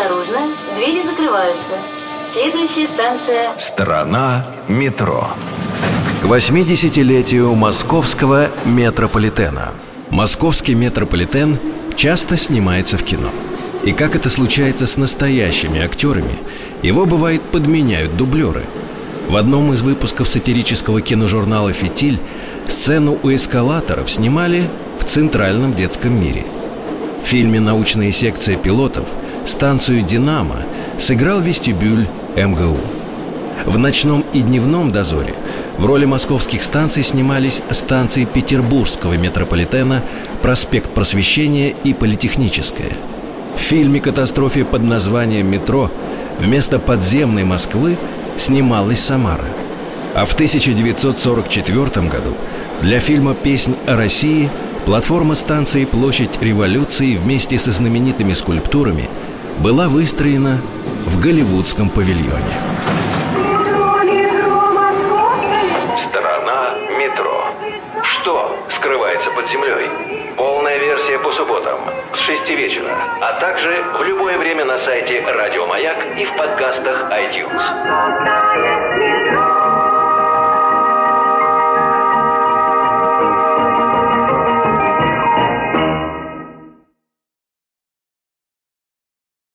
Осторожно, двери закрываются. Следующая станция... Страна метро. К 80-летию московского метрополитена. Московский метрополитен часто снимается в кино. И как это случается с настоящими актерами, его бывает подменяют дублеры. В одном из выпусков сатирического киножурнала «Фитиль» сцену у эскалаторов снимали в Центральном детском мире. В фильме «Научная секция пилотов» станцию «Динамо» сыграл вестибюль МГУ. В «Ночном и дневном дозоре» в роли московских станций снимались станции Петербургского метрополитена, проспект Просвещения и Политехническая. В фильме «Катастрофе» под названием «Метро» вместо подземной Москвы снималась Самара. А в 1944 году для фильма «Песнь о России» платформа станции «Площадь революции» вместе со знаменитыми скульптурами была выстроена в голливудском павильоне. Страна метро. Что скрывается под землей? Полная версия по субботам с 6 вечера, а также в любое время на сайте Радио Маяк и в подкастах iTunes.